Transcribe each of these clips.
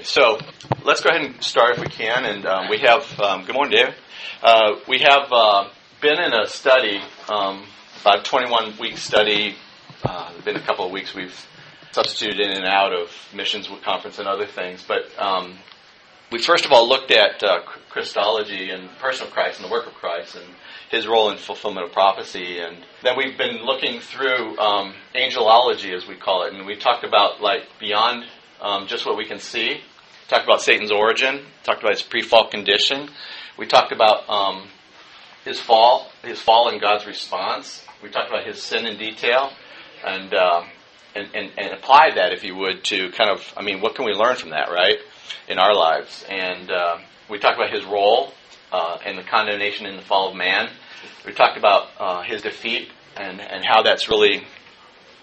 Okay, so let's go ahead and start if we can. And um, we have, um, good morning, Dave. Uh, we have uh, been in a study, um, about a 21 week study. Uh, been a couple of weeks we've substituted in and out of missions conference and other things. But um, we first of all looked at uh, Christology and person of Christ and the work of Christ and his role in fulfillment of prophecy. And then we've been looking through um, angelology, as we call it. And we talked about like beyond um, just what we can see. Talked about Satan's origin. Talked about his pre-fall condition. We talked about um, his fall, his fall and God's response. We talked about his sin in detail, and, uh, and and and applied that, if you would, to kind of, I mean, what can we learn from that, right, in our lives? And uh, we talked about his role uh, and the condemnation in the fall of man. We talked about uh, his defeat and and how that's really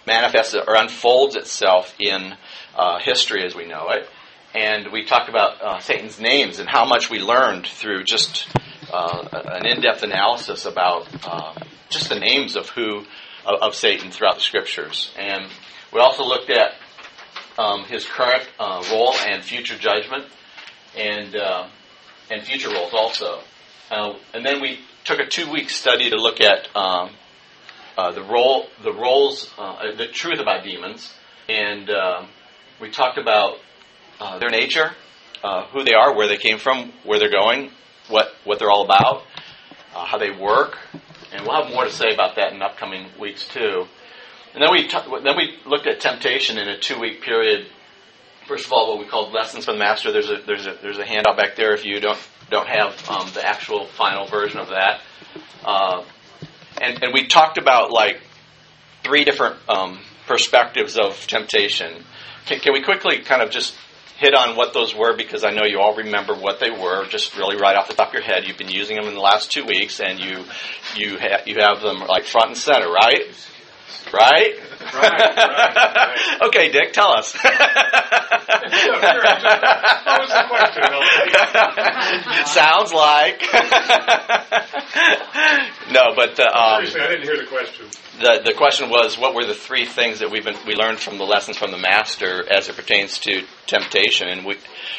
manifests or unfolds itself in uh, history as we know it. And we talked about uh, Satan's names and how much we learned through just uh, an in-depth analysis about uh, just the names of who of, of, Satan throughout the scriptures. And we also looked at um, his current uh, role and future judgment, and uh, and future roles also. and then we took a two-week study to look at um, uh, the role, the roles, uh, the truth about demons, and uh, we talked about uh, their nature, uh, who they are, where they came from, where they're going, what what they're all about, how they work, and we'll have more to say about that in upcoming weeks too. And then we t- then we looked at temptation in a two week period. First of all, what we called lessons from the master. There's a there's a there's a handout back there if you don't don't have um, the actual final version of that. Uh, and, and we talked about like three different um, perspectives of temptation. Can, can we quickly kind of just hit on what those were because I know you all remember what they were, just really right off the top of your head. You've been using them in the last two weeks, and you you ha- you have them like front and center, right? Right? Right, right, right. okay, Dick, tell us. Sounds like. no, but uh, um, Seriously, I didn't hear the question. The the question was, what were the three things that we've been we learned from the lessons from the master as it pertains to temptation? And we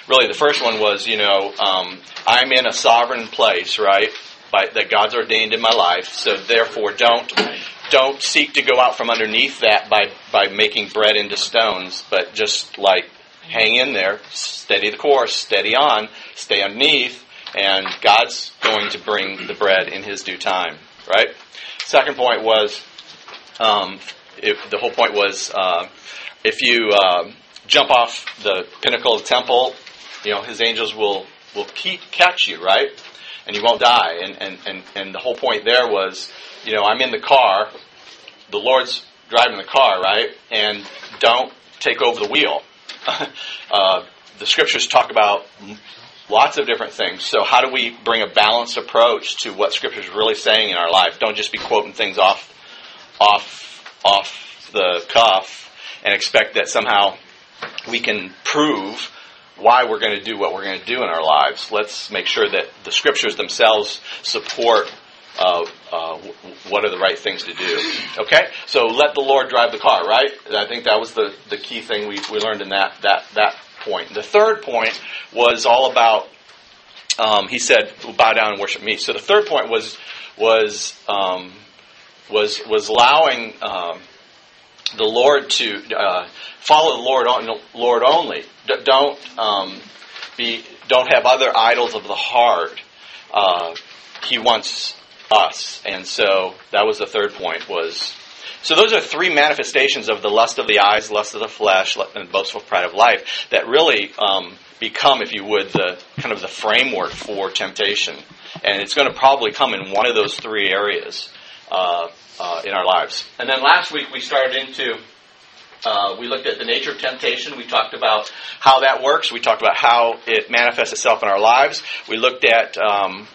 really the first one was, you know, um, I'm in a sovereign place, right? By, that God's ordained in my life. So therefore, don't don't seek to go out from underneath that by, by making bread into stones, but just like hang in there, steady the course, steady on, stay underneath, and God's going to bring the bread in His due time, right? Second point was, um, if the whole point was, uh, if you uh, jump off the pinnacle of the temple, you know His angels will will keep catch you, right? And you won't die. And and and and the whole point there was you know, I'm in the car, the Lord's driving the car, right? And don't take over the wheel. uh, the scriptures talk about lots of different things. So, how do we bring a balanced approach to what Scripture is really saying in our life? Don't just be quoting things off, off, off the cuff and expect that somehow we can prove why we're going to do what we're going to do in our lives. Let's make sure that the Scriptures themselves support uh, uh, what are the right things to do. Okay, so let the Lord drive the car, right? I think that was the, the key thing we, we learned in that that that point. The third point was all about. Um, he said, "Bow down and worship me." So the third point was was um, was was allowing um, the Lord to uh, follow the Lord on Lord only. D- don't um, be don't have other idols of the heart. Uh, he wants us. And so that was the third point was so those are three manifestations of the lust of the eyes, lust of the flesh, and boastful pride of life that really um, become, if you would, the kind of the framework for temptation. And it's going to probably come in one of those three areas uh, uh, in our lives. And then last week we started into uh, we looked at the nature of temptation. We talked about how that works. We talked about how it manifests itself in our lives. We looked at um,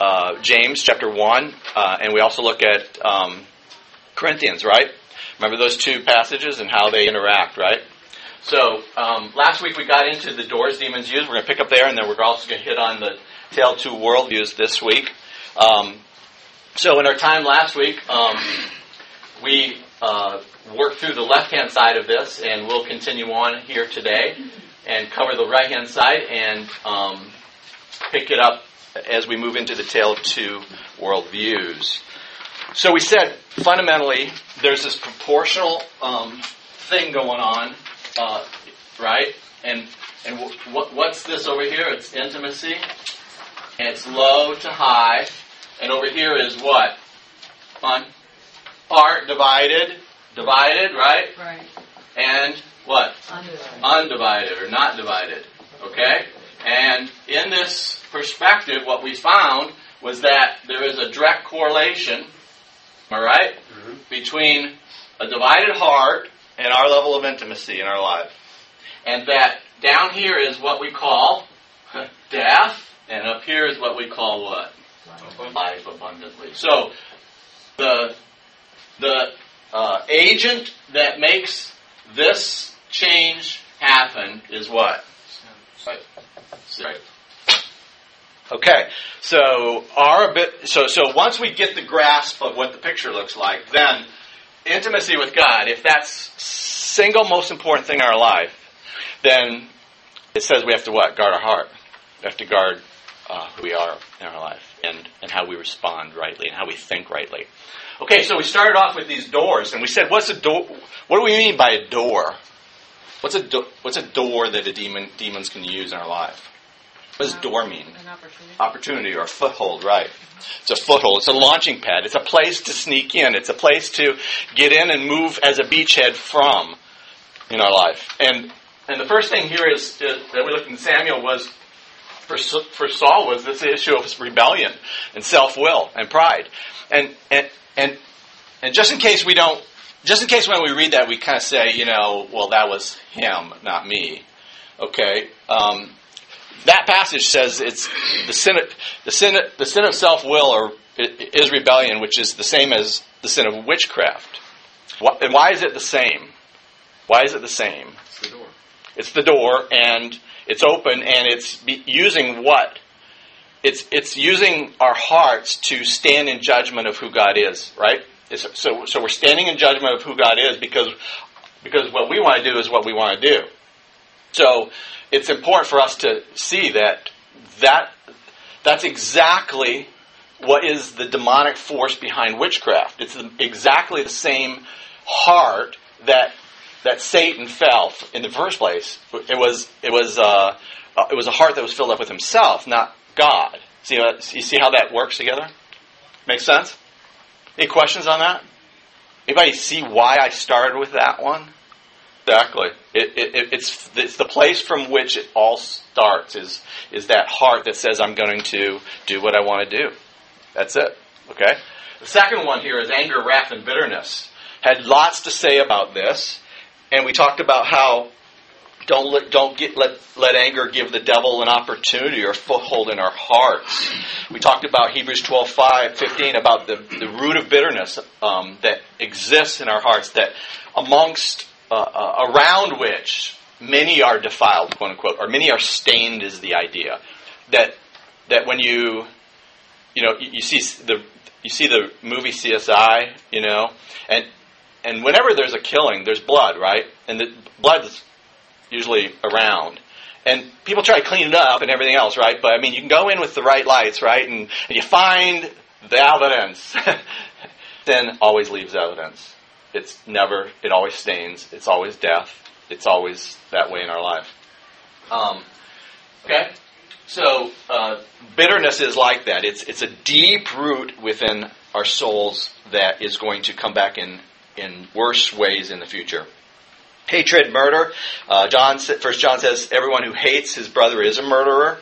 uh, James chapter 1, uh, and we also look at um, Corinthians, right? Remember those two passages and how they interact, right? So um, last week we got into the doors demons use. We're going to pick up there, and then we're also going to hit on the tale two worldviews this week. Um, so in our time last week, um, we uh, worked through the left hand side of this, and we'll continue on here today. and cover the right hand side and um, pick it up as we move into the tale of two worldviews. So we said fundamentally there's this proportional um, thing going on, uh, right? And and w- what's this over here? It's intimacy. And it's low to high. And over here is what? On part divided, divided, right? Right. And what? Undivided. Undivided or not divided. Okay? And in this perspective, what we found was that there is a direct correlation, all right, between a divided heart and our level of intimacy in our life. And that down here is what we call death, and up here is what we call what? Life abundantly. So, the the uh, agent that makes this change happen is what? Right. Right. Okay, so our so so once we get the grasp of what the picture looks like, then intimacy with God, if that's single most important thing in our life, then it says we have to what? Guard our heart. We have to guard uh, who we are in our life and, and how we respond rightly and how we think rightly. Okay, so we started off with these doors, and we said, what's a door? What do we mean by a door? What's a do- what's a door that a demon demons can use in our life? What does door mean? An opportunity. Opportunity or foothold, right? It's a foothold. It's a launching pad. It's a place to sneak in. It's a place to get in and move as a beachhead from in our life. And and the first thing here is, is that we looked in Samuel was for, for Saul was this issue of rebellion and self will and pride. And and and and just in case we don't, just in case when we read that we kind of say, you know, well that was him, not me. Okay. Um, that passage says it's the sin. Of, the sin. The sin of self will or is rebellion, which is the same as the sin of witchcraft. Why, and why is it the same? Why is it the same? It's the door. It's the door, and it's open, and it's be using what? It's it's using our hearts to stand in judgment of who God is, right? It's, so so we're standing in judgment of who God is because because what we want to do is what we want to do. So it's important for us to see that that that's exactly what is the demonic force behind witchcraft. It's the, exactly the same heart that that Satan fell in the first place. It was it was uh, uh, it was a heart that was filled up with himself, not God. See, how- you see how that works together? Makes sense? Any questions on that? Anybody see why I started with that one? Exactly. It, it, it- it's it's the place from which it all starts. Is is that heart that says I'm going to do what I want to do. That's it. Okay. The second one here is anger, wrath, and bitterness. Had lots to say about this, and we talked about how don't let, don't get let let anger give the devil an opportunity or foothold in our hearts. We talked about Hebrews 12, 5, 15, about the, the root of bitterness um, that exists in our hearts, that amongst uh, uh, around which many are defiled, quote unquote, or many are stained is the idea. That that when you you know you, you see the you see the movie CSI, you know, and and whenever there's a killing, there's blood, right? And the blood is usually around. And people try to clean it up and everything else, right? But I mean, you can go in with the right lights, right? And, and you find the evidence. then always leaves evidence. It's never, it always stains. It's always death. It's always that way in our life. Um, okay? So, uh, bitterness is like that. It's, it's a deep root within our souls that is going to come back in, in worse ways in the future. Hatred, murder. Uh, John, First John says, everyone who hates his brother is a murderer.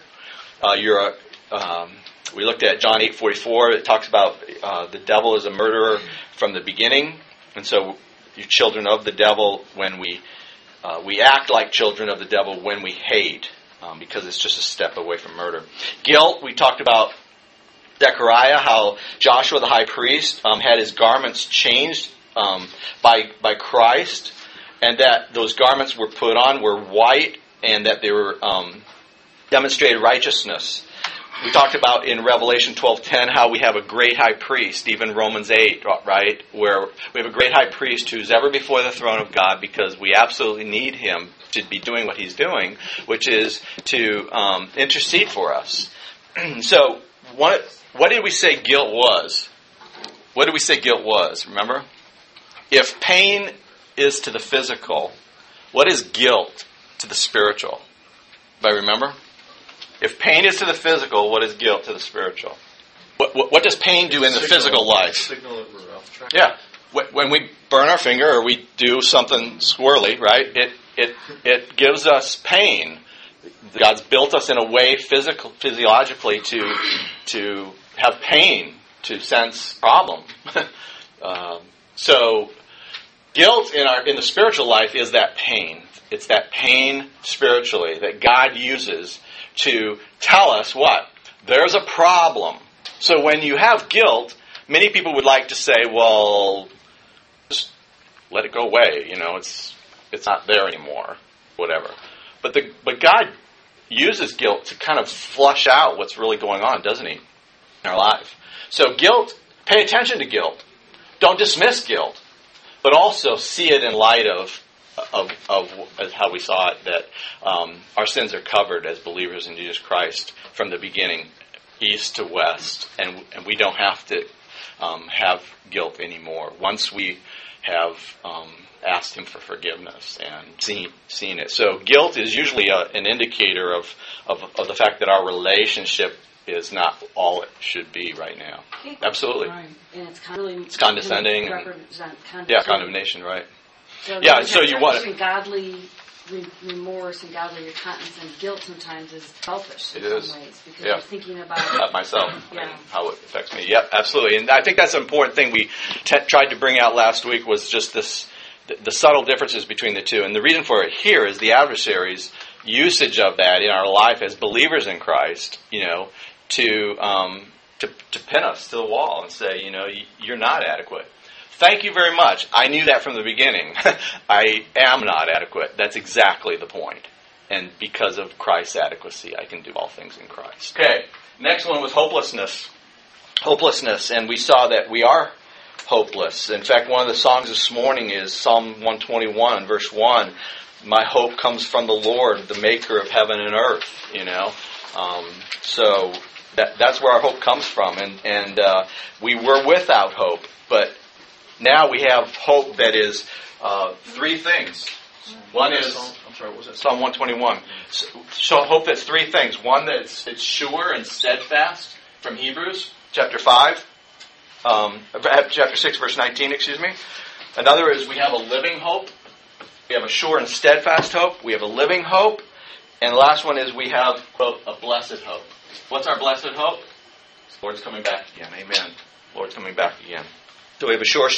Uh, you're a, um, we looked at John eight forty four. It talks about uh, the devil is a murderer from the beginning, and so you're children of the devil when we uh, we act like children of the devil when we hate, um, because it's just a step away from murder. Guilt. We talked about Zechariah, how Joshua the high priest um, had his garments changed um, by by Christ, and that those garments were put on were white, and that they were um, demonstrated righteousness. We talked about in Revelation 12:10 how we have a great high priest, even Romans 8, right, where we have a great high priest who's ever before the throne of God because we absolutely need him to be doing what he's doing, which is to um, intercede for us. so, what, what did we say guilt was? What did we say guilt was? Remember? If pain is to the physical, what is guilt to the spiritual? I remember? If pain is to the physical, what is guilt to the spiritual? What, what, what does pain do in the physical life? Signal that we're off track. Yeah. When we burn our finger or we do something swirly, right, it, it, it gives us pain. God's built us in a way physical, physiologically to, to have pain, to sense problem. um, so guilt in our in the spiritual life is that pain. It's that pain spiritually that God uses to tell us what? There's a problem. So when you have guilt, many people would like to say, well, just let it go away. You know, it's it's not there anymore, whatever. But the but God uses guilt to kind of flush out what's really going on, doesn't He, in our life? So guilt, pay attention to guilt. Don't dismiss guilt, but also see it in light of of, of, how we saw it that um, our sins are covered as believers in Jesus Christ from the beginning, east to west, and, and we don't have to um, have guilt anymore. Once we have um, asked Him for forgiveness and seen, seen it. So, guilt is usually a, an indicator of, of, of the fact that our relationship is not all it should be right now. Absolutely. Right. And it's, really it's condescending. Represent yeah, condemnation, right. So yeah, so you want between godly remorse and godly repentance and guilt sometimes is selfish in it some ways because yeah. you're thinking about myself yeah. and how it affects me. Yep, absolutely. And I think that's an important thing we t- tried to bring out last week was just this the, the subtle differences between the two. And the reason for it here is the adversary's usage of that in our life as believers in Christ, you know, to um, to, to pin us to the wall and say, you know, you're not adequate. Thank you very much. I knew that from the beginning. I am not adequate. That's exactly the point. And because of Christ's adequacy, I can do all things in Christ. Okay, next one was hopelessness. Hopelessness, and we saw that we are hopeless. In fact, one of the songs this morning is Psalm 121, verse 1. My hope comes from the Lord, the maker of heaven and earth, you know. Um, so that, that's where our hope comes from. And, and uh, we were without hope, but now we have hope that is uh, three things. One is I'm sorry, what was that? Psalm 121. So hope that's three things. One that's it's sure and steadfast from Hebrews chapter five, um, chapter six, verse 19. Excuse me. Another is we have a living hope. We have a sure and steadfast hope. We have a living hope. And the last one is we have quote a blessed hope. What's our blessed hope? Lord's coming back again. Amen. Lord's coming back again. So we have a sure,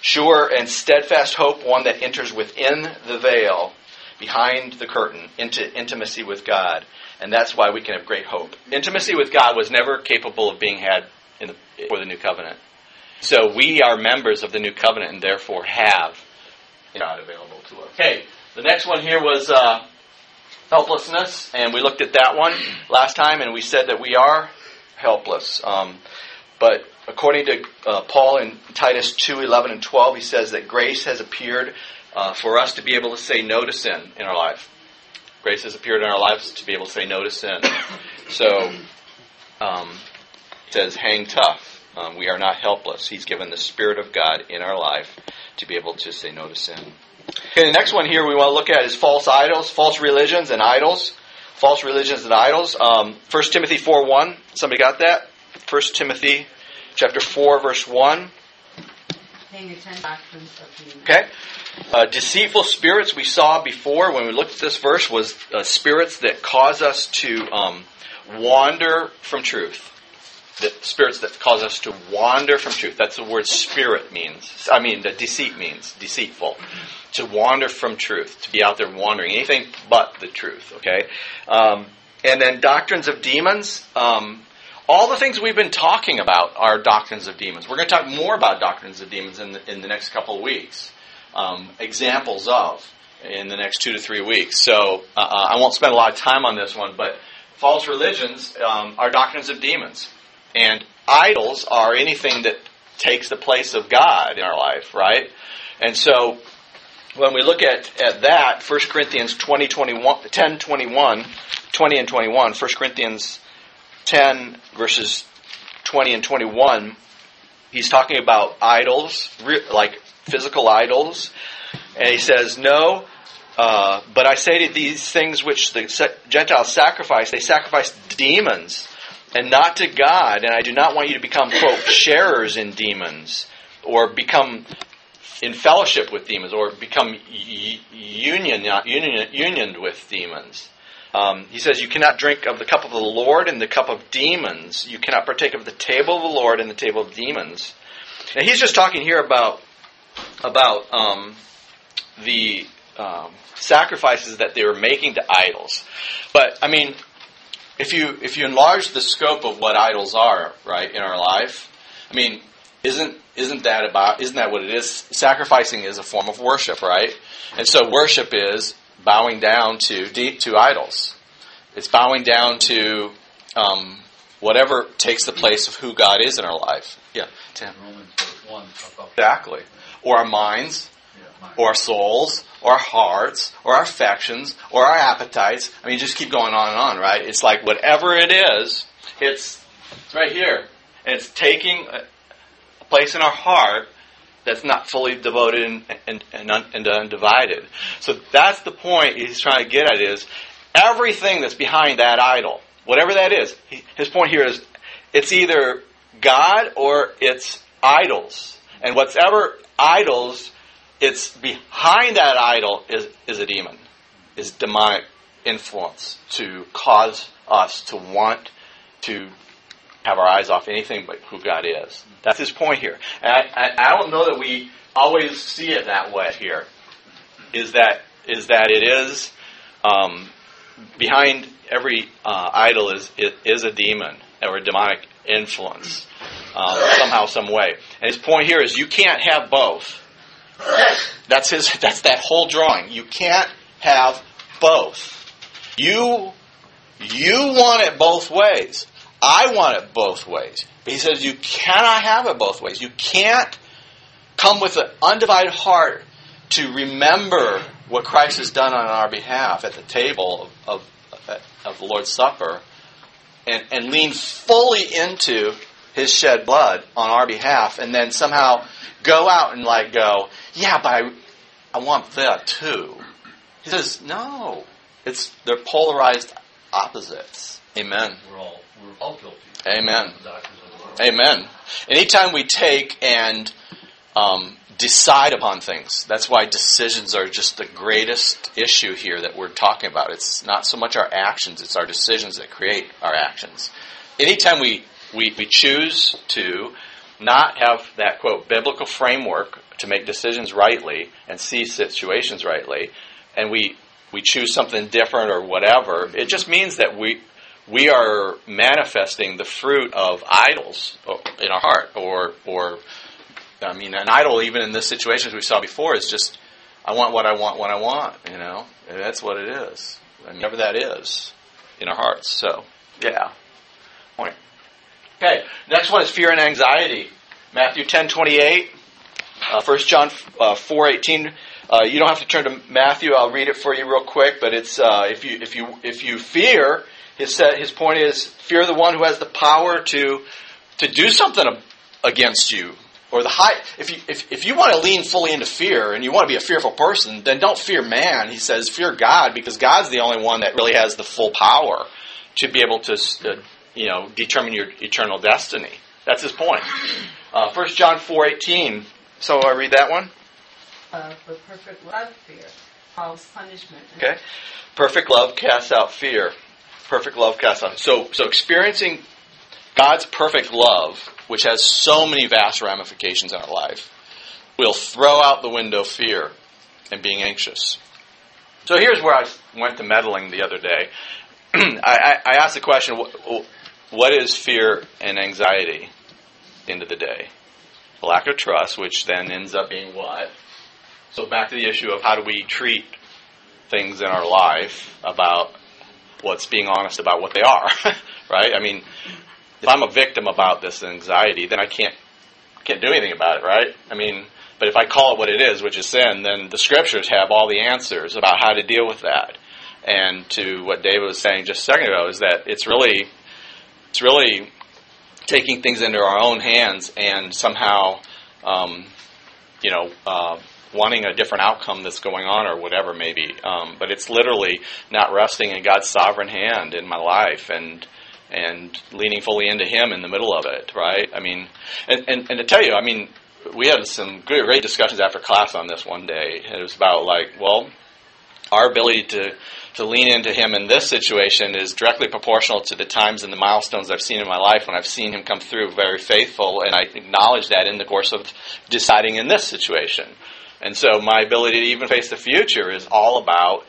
sure and steadfast hope, one that enters within the veil, behind the curtain, into intimacy with God. And that's why we can have great hope. Intimacy with God was never capable of being had in the, for the new covenant. So we are members of the new covenant and therefore have God available to us. Okay, the next one here was uh, helplessness, and we looked at that one last time, and we said that we are helpless. Um, but according to uh, Paul in Titus 2 11 and 12, he says that grace has appeared uh, for us to be able to say no to sin in our life. Grace has appeared in our lives to be able to say no to sin. So, um, it says, hang tough. Um, we are not helpless. He's given the Spirit of God in our life to be able to say no to sin. Okay, the next one here we want to look at is false idols, false religions, and idols. False religions and idols. Um, 1 Timothy 4 1. Somebody got that? 1 Timothy chapter 4, verse 1. Okay. Uh, deceitful spirits we saw before when we looked at this verse was uh, spirits that cause us to um, wander from truth. The spirits that cause us to wander from truth. That's the word spirit means. I mean, the deceit means deceitful. To wander from truth, to be out there wandering, anything but the truth. Okay, um, and then doctrines of demons. Um, all the things we've been talking about are doctrines of demons. We're going to talk more about doctrines of demons in the, in the next couple of weeks. Um, examples of in the next two to three weeks. So uh, I won't spend a lot of time on this one, but false religions um, are doctrines of demons. And idols are anything that takes the place of God in our life, right? And so when we look at, at that, 1 Corinthians 20, 21, 10, 21, 20 and 21, 1 Corinthians 10, verses 20 and 21, he's talking about idols, like physical idols. And he says, No, uh, but I say to these things which the Gentiles sacrifice, they sacrifice demons and not to God. And I do not want you to become, quote, sharers in demons or become in fellowship with demons or become union, union, unioned with demons. Um, he says, You cannot drink of the cup of the Lord and the cup of demons. You cannot partake of the table of the Lord and the table of demons. Now, he's just talking here about, about um, the um, sacrifices that they were making to idols. But, I mean, if you, if you enlarge the scope of what idols are, right, in our life, I mean, isn't, isn't that about, isn't that what it is? Sacrificing is a form of worship, right? And so worship is bowing down to to idols. It's bowing down to um, whatever takes the place of who God is in our life. Yeah, Tim. Exactly. Or our minds, or our souls, or our hearts, or our affections, or our appetites. I mean, just keep going on and on, right? It's like whatever it is, it's, it's right here. And it's taking a place in our heart that's not fully devoted and, and, and, un, and undivided. So that's the point he's trying to get at is everything that's behind that idol, whatever that is, his point here is it's either God or it's idols. And whatever idols, it's behind that idol is, is a demon, is demonic influence to cause us to want to have our eyes off anything but who God is. That's his point here. And I, I, don't know that we always see it that way here. Is that is that it is um, behind every uh, idol is is a demon or a demonic influence um, somehow, some way. And his point here is you can't have both. That's his. That's that whole drawing. You can't have both. You you want it both ways. I want it both ways. But he says you cannot have it both ways. You can't come with an undivided heart to remember what Christ has done on our behalf at the table of, of, of the Lord's Supper and, and lean fully into his shed blood on our behalf and then somehow go out and like go, yeah, but I, I want that too. He says, no. It's they're polarized opposites. Amen. We're all we're all guilty. Amen. Amen. Anytime we take and um, decide upon things, that's why decisions are just the greatest issue here that we're talking about. It's not so much our actions, it's our decisions that create our actions. Anytime we, we, we choose to not have that, quote, biblical framework to make decisions rightly and see situations rightly, and we, we choose something different or whatever, it just means that we, we are manifesting the fruit of idols in our heart, or or I mean, an idol even in this situation as we saw before is just I want what I want when I want. You know, and that's what it is. I mean, whatever that is in our hearts. So yeah, point. Okay, next one is fear and anxiety. Matthew ten twenty eight. Uh, 1 John uh, four eighteen. Uh, you don't have to turn to Matthew. I'll read it for you real quick. But it's uh, if you if you if you fear, his, his point is fear the one who has the power to, to do something against you. Or the high, if you, if, if you want to lean fully into fear and you want to be a fearful person, then don't fear man. He says fear God because God's the only one that really has the full power to be able to, uh, you know, determine your eternal destiny. That's his point. Uh, 1 John 4.18. So I read that one? Uh, but perfect love fear, all punishment. Okay. Perfect love casts out fear perfect love casts out. So, so experiencing God's perfect love, which has so many vast ramifications in our life, will throw out the window fear and being anxious. So here's where I went to meddling the other day. I, I, asked the question, what is fear and anxiety end of the day? Lack of trust, which then ends up being what? So back to the issue of how do we treat things in our life about it's being honest about what they are, right? I mean, if I'm a victim about this anxiety, then I can't can't do anything about it, right? I mean, but if I call it what it is, which is sin, then the scriptures have all the answers about how to deal with that. And to what David was saying just a second ago is that it's really it's really taking things into our own hands and somehow, um, you know, uh, wanting a different outcome that's going on or whatever maybe. Um, but it's literally not resting in God's sovereign hand in my life and and leaning fully into Him in the middle of it, right? I mean, and, and, and to tell you, I mean, we had some great discussions after class on this one day. It was about like, well, our ability to to lean into him in this situation is directly proportional to the times and the milestones I've seen in my life when I've seen him come through very faithful, and I acknowledge that in the course of deciding in this situation. And so my ability to even face the future is all about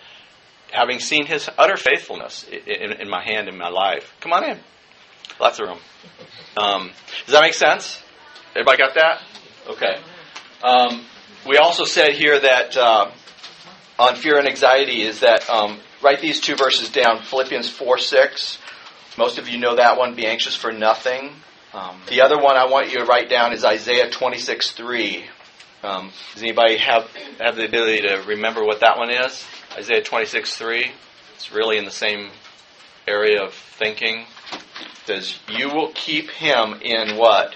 having seen his utter faithfulness in, in, my hand in my life. Come on in. Lots of room. Um, does that make sense? Everybody got that? Okay. Um, we also said here that uh, on fear and anxiety is that um, write these two verses down Philippians 4 6. Most of you know that one. Be anxious for nothing. Um, the other one I want you to write down is Isaiah 26 3. Um, does anybody have, have the ability to remember what that one is? Isaiah 26 3. It's really in the same area of thinking. It says, You will keep him in what?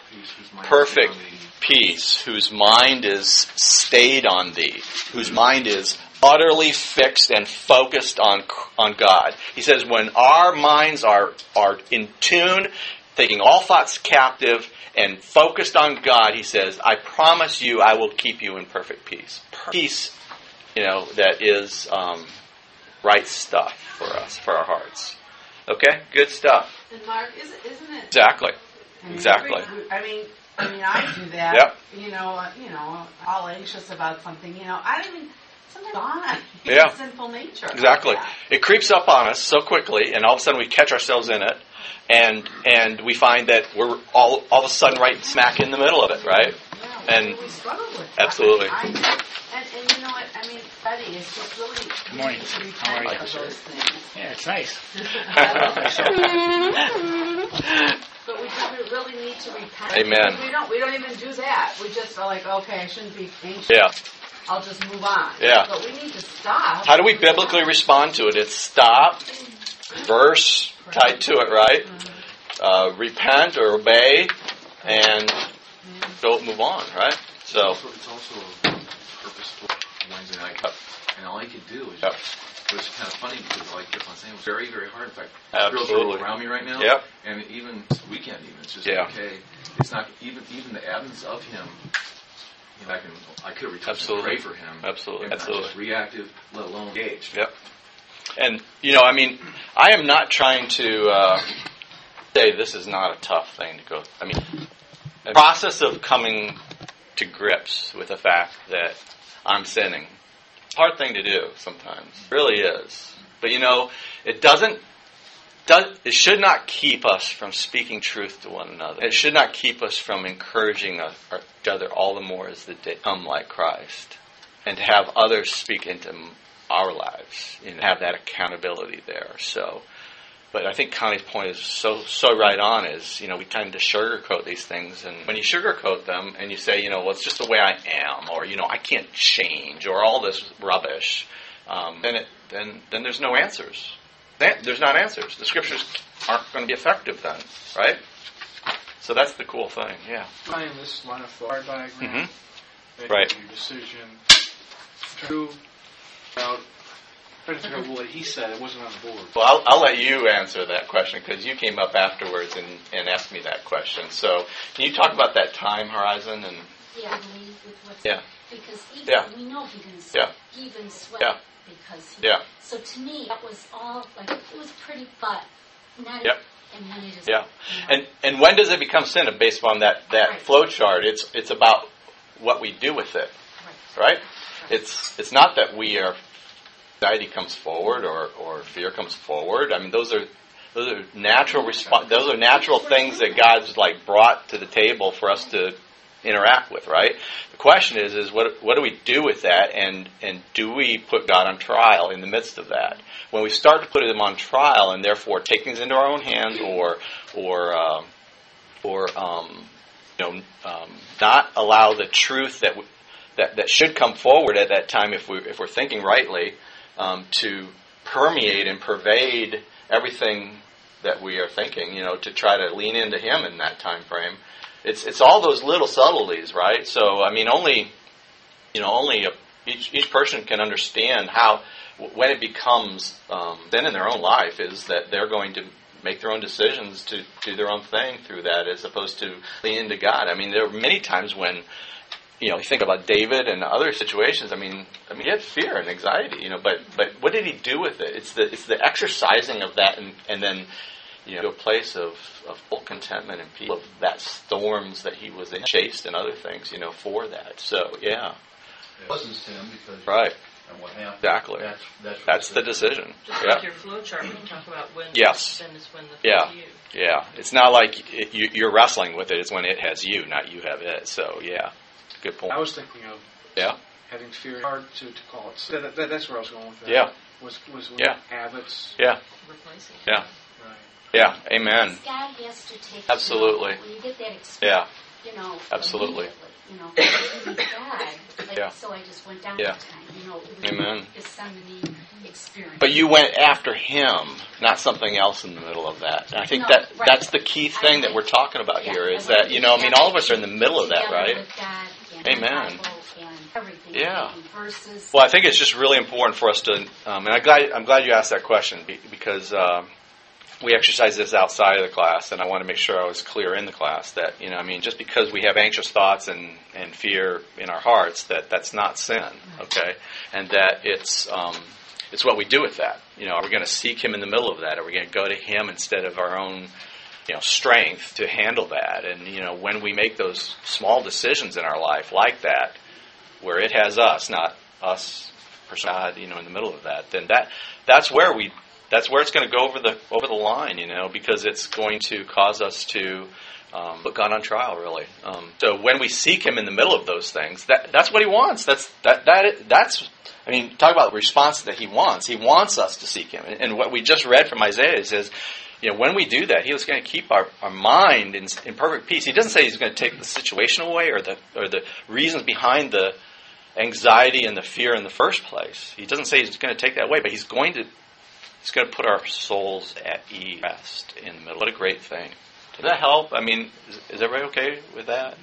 Perfect peace, whose mind is stayed on thee, whose mind is utterly fixed and focused on on God. He says when our minds are are in tune, taking all thoughts captive and focused on God, he says, "I promise you, I will keep you in perfect peace." Peace, you know, that is um, right stuff for us, for our hearts. Okay, good stuff. And Mark, is, isn't it? Exactly. I mean, Exactly. every- I mean, I mean, I do that. Yep. You know, uh, you know, all anxious about something. You know, I don't even sometimes dawn on me Yeah. sinful nature. Exactly. that. It creeps up on us so quickly, and all of a sudden we catch ourselves in it, and and we find that we're all all of a sudden right smack in the middle of it, right? Yeah, And- we struggle with. Absolutely. I, I, and, and you know what? I mean, Betty, it's just really Good morning. How are you? those things. Yeah, it's nice. But we just really need to repent. Amen. We don't. We don't even do that. We just are like, okay, I shouldn't be anxious. Yeah. I'll just move on. Yeah. But we need to stop. How do we biblically respond to it? It's stop, verse tied to it, right? Uh, repent or obey, and don't move on, right? So, Also, it's also purposeful Wednesday night, and all I could do is Yep. it was kind of funny because like kept on saying it was very very hard. In fact, Absolutely. girls are all around me right now. Yep. And even weekend, even it's just Yeah. okay. It's not even even the absence of him. You know, I can I could have Absolutely. pray for him. Absolutely. And not Absolutely. just reactive, let alone engaged. Yep. And you know, I mean, I am not trying to uh, say this is not a tough thing to go. I mean, the process of coming to grips with the fact that I'm sinning, hard thing to do sometimes. It really is. But you know, it doesn't. Does, it should not keep us from speaking truth to one another. It should not keep us from encouraging each other all the more as the day come like Christ and to have others speak into our lives and have that accountability there. So, but I think Connie's point is so so right on. Is you know we tend to sugarcoat these things, and when you sugarcoat them and you say you know well it's just the way I am, or you know I can't change, or all this rubbish, um, then it then then there's no answers. Then There's not answers. The scriptures aren't going to be effective then, right? So that's the cool thing. Yeah. Applying this line of thought diagram, hmm making Right. your decision true about trying to figure out what he said. It wasn't on the board. Well, I'll, I'll let you answer that question because you came up afterwards and, and asked me that question. So, can you talk about that time horizon and Yeah, I believe with what's Yeah. because even Yeah. we know he didn't Yeah. sweat. He even sweat Yeah. because he Yeah. So to me that was all like it was pretty but not Yep. and then it just yeah? you know, And and when does it become sin? Based on that that Right. flow chart, it's it's about what we do with it, right. right? It's it's not that we are anxiety comes forward or, or fear comes forward. I mean, those are those are natural response. Those are natural things that God's like brought to the table for us to interact with, right? The question is, is what what do we do with that, and and do we put God on trial in the midst of that? When we start to put Him on trial, and therefore take things into our own hands, or or um, or um, you know, um, not allow the truth that, w- that that should come forward at that time, if we if we're thinking rightly, um, to permeate and pervade everything that we are thinking. You know, to try to lean into Him in that time frame. It's it's all those little subtleties, right? So I mean, only you know, only a, each each person can understand how when it becomes um, then in their own life is that they're going to make their own decisions to do their own thing through that as opposed to lean into God. I mean, there are many times when you know, you think about David and other situations. I mean, I mean, he had fear and anxiety, you know, but but what did he do with it? It's the it's the exercising of that, and and then you know, to a place of of full contentment and peace of that storms that he was in, chased and other things, you know, for that. So yeah, It wasn't sin because. right, And what happened. Exactly. That's, that's. what that's the decision. Just Yeah. like your flow chart, when you talk about when Yes. sin is when the Yeah. you. Yeah, it's not like it, you, you're wrestling with it. It's when it has you, not you have it. So yeah, good point. I was thinking of Yeah, having fear. Hard to, to call it. That, that, that's where I was going with that. Yeah. Was was Yeah. habits. yeah, Replacing. yeah, Right. yeah. Amen. God has to take Absolutely. You know, when you get that experience, Yeah, you know, Absolutely. You know, God, like, Yeah. so I just went down Yeah. that time. You know, it was Amen. a Gethsemane experience. but you went after him, not something else in the middle of that. And I think No, that right. that's the key thing that we're talking about Yeah, here I is want that you know, I mean, all of us are in the middle of that, together right? With God and Amen. the and everything. Yeah. Verses. Well, I think it's just really important for us to, um, and I'm glad I'm glad you asked that question because um, we exercise this outside of the class, and I want to make sure I was clear in the class that you know, I mean, just because we have anxious thoughts and and fear in our hearts, that that's not sin, okay, and that it's um, it's what we do with that. You know, are we going to seek Him in the middle of that? Are we going to go to Him instead of our own? You know, strength to handle that, and you know, when we make those small decisions in our life like that, where it has us, not us, God, you know, in the middle of that, then that that's where we that's where it's going to go over the over the line, you know, because it's going to cause us to um, put God on trial, really. Um, so when we seek Him in the middle of those things, that that's what He wants. That's that that that's. I mean, talk about the response that He wants. He wants us to seek Him, and, and what we just read from Isaiah says. You know, when we do that, He was going to keep our, our mind in, in perfect peace. He doesn't say He's going to take the situation away or the or the reasons behind the anxiety and the fear in the first place. He doesn't say he's going to take that away, but he's going to he's going to put our souls at ease rest in the middle. What a great thing. Does that help? I mean, is, is everybody okay with that?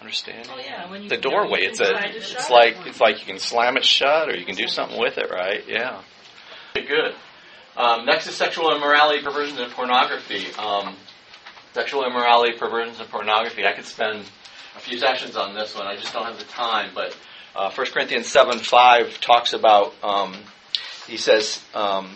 Understand? Oh yeah, when you The doorway. It's a. It's like it's like you can slam it shut, or you can do something with it, right? Yeah. Okay, good. Um, next is sexual immorality, perversions, and pornography. Um, sexual immorality, perversions, and pornography. I could spend a few sessions on this one. I just don't have the time. But uh, 1 Corinthians 7 5 talks about, um, he says, um,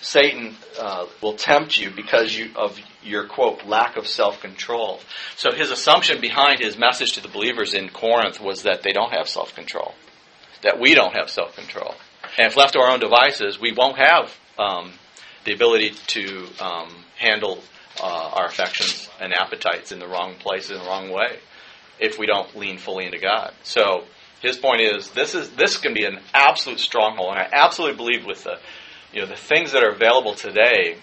Satan uh, will tempt you because you, of your, quote, lack of self control. So his assumption behind his message to the believers in Corinth was that they don't have self control, that we don't have self control. And if left to our own devices, we won't have um, the ability to um, handle uh, our affections and appetites in the wrong place in the wrong way if we don't lean fully into God. So his point is this is this can be an absolute stronghold, and I absolutely believe with the you know the things that are available today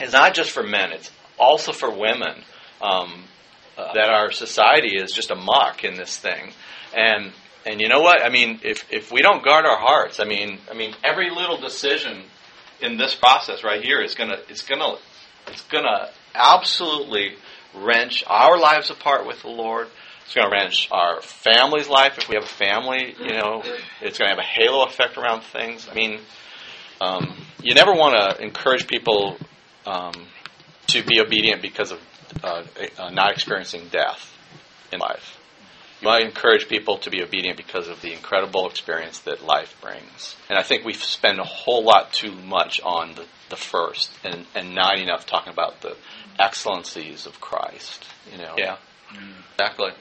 is not just for men; it's also for women. Um, uh, that our society is just a muck in this thing, and and you know what? I mean, if if we don't guard our hearts, I mean, I mean, every little decision in this process right here is gonna it's gonna it's gonna absolutely wrench our lives apart with the Lord. It's going to wrench our family's life if we have a family. You know, it's going to have a halo effect around things. I mean, um, you never want to encourage people um, to be obedient because of uh, uh, not experiencing death in life. You want to encourage people to be obedient because of the incredible experience that life brings. And I think we spend a whole lot too much on the, the first and, and not enough talking about the excellencies of Christ. You know? Yeah, Mm. exactly. You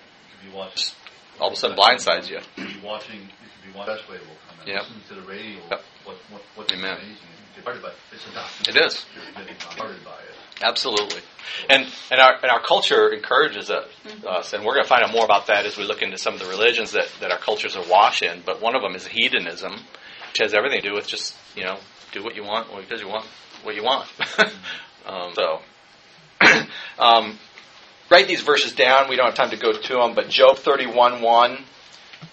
could be watching. All of a sudden blindsides you. You could be watching, you could be watching, best way will come in. Yep. Listen to the radio, Yep. what, what, what's Amen. amazing. You by, it's a document. It is. You're getting bombarded by it. Absolutely. And, and, our, and our culture encourages us, us, and we're going to find out more about that as we look into some of the religions that, that our cultures are awash in. But one of them is hedonism, which has everything to do with just, you know, do what you want because you want what you want. um, so, um, write these verses down. We don't have time to go to them, but Job 31 1,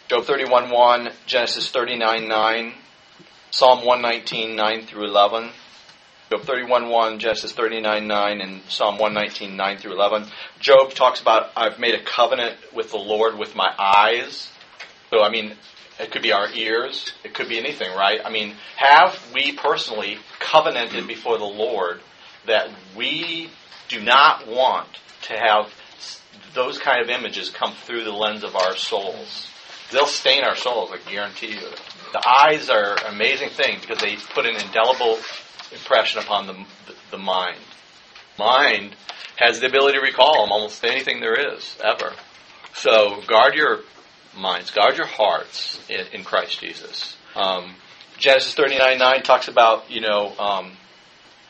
Job 31 1, Genesis 39 9, Psalm 119 9 through 11. Job 31 1, Genesis 39 9, and Psalm 119 9 through 11. Job talks about, I've made a covenant with the Lord with my eyes. So, I mean, it could be our ears. It could be anything, right? I mean, have we personally covenanted before the Lord that we do not want to have those kind of images come through the lens of our souls? They'll stain our souls, I guarantee you. The eyes are an amazing thing because they put an indelible impression upon the, the mind. Mind has the ability to recall almost anything there is, ever. So guard your minds, guard your hearts in, in Christ Jesus. Um, Genesis 39 9 talks about, you know, um,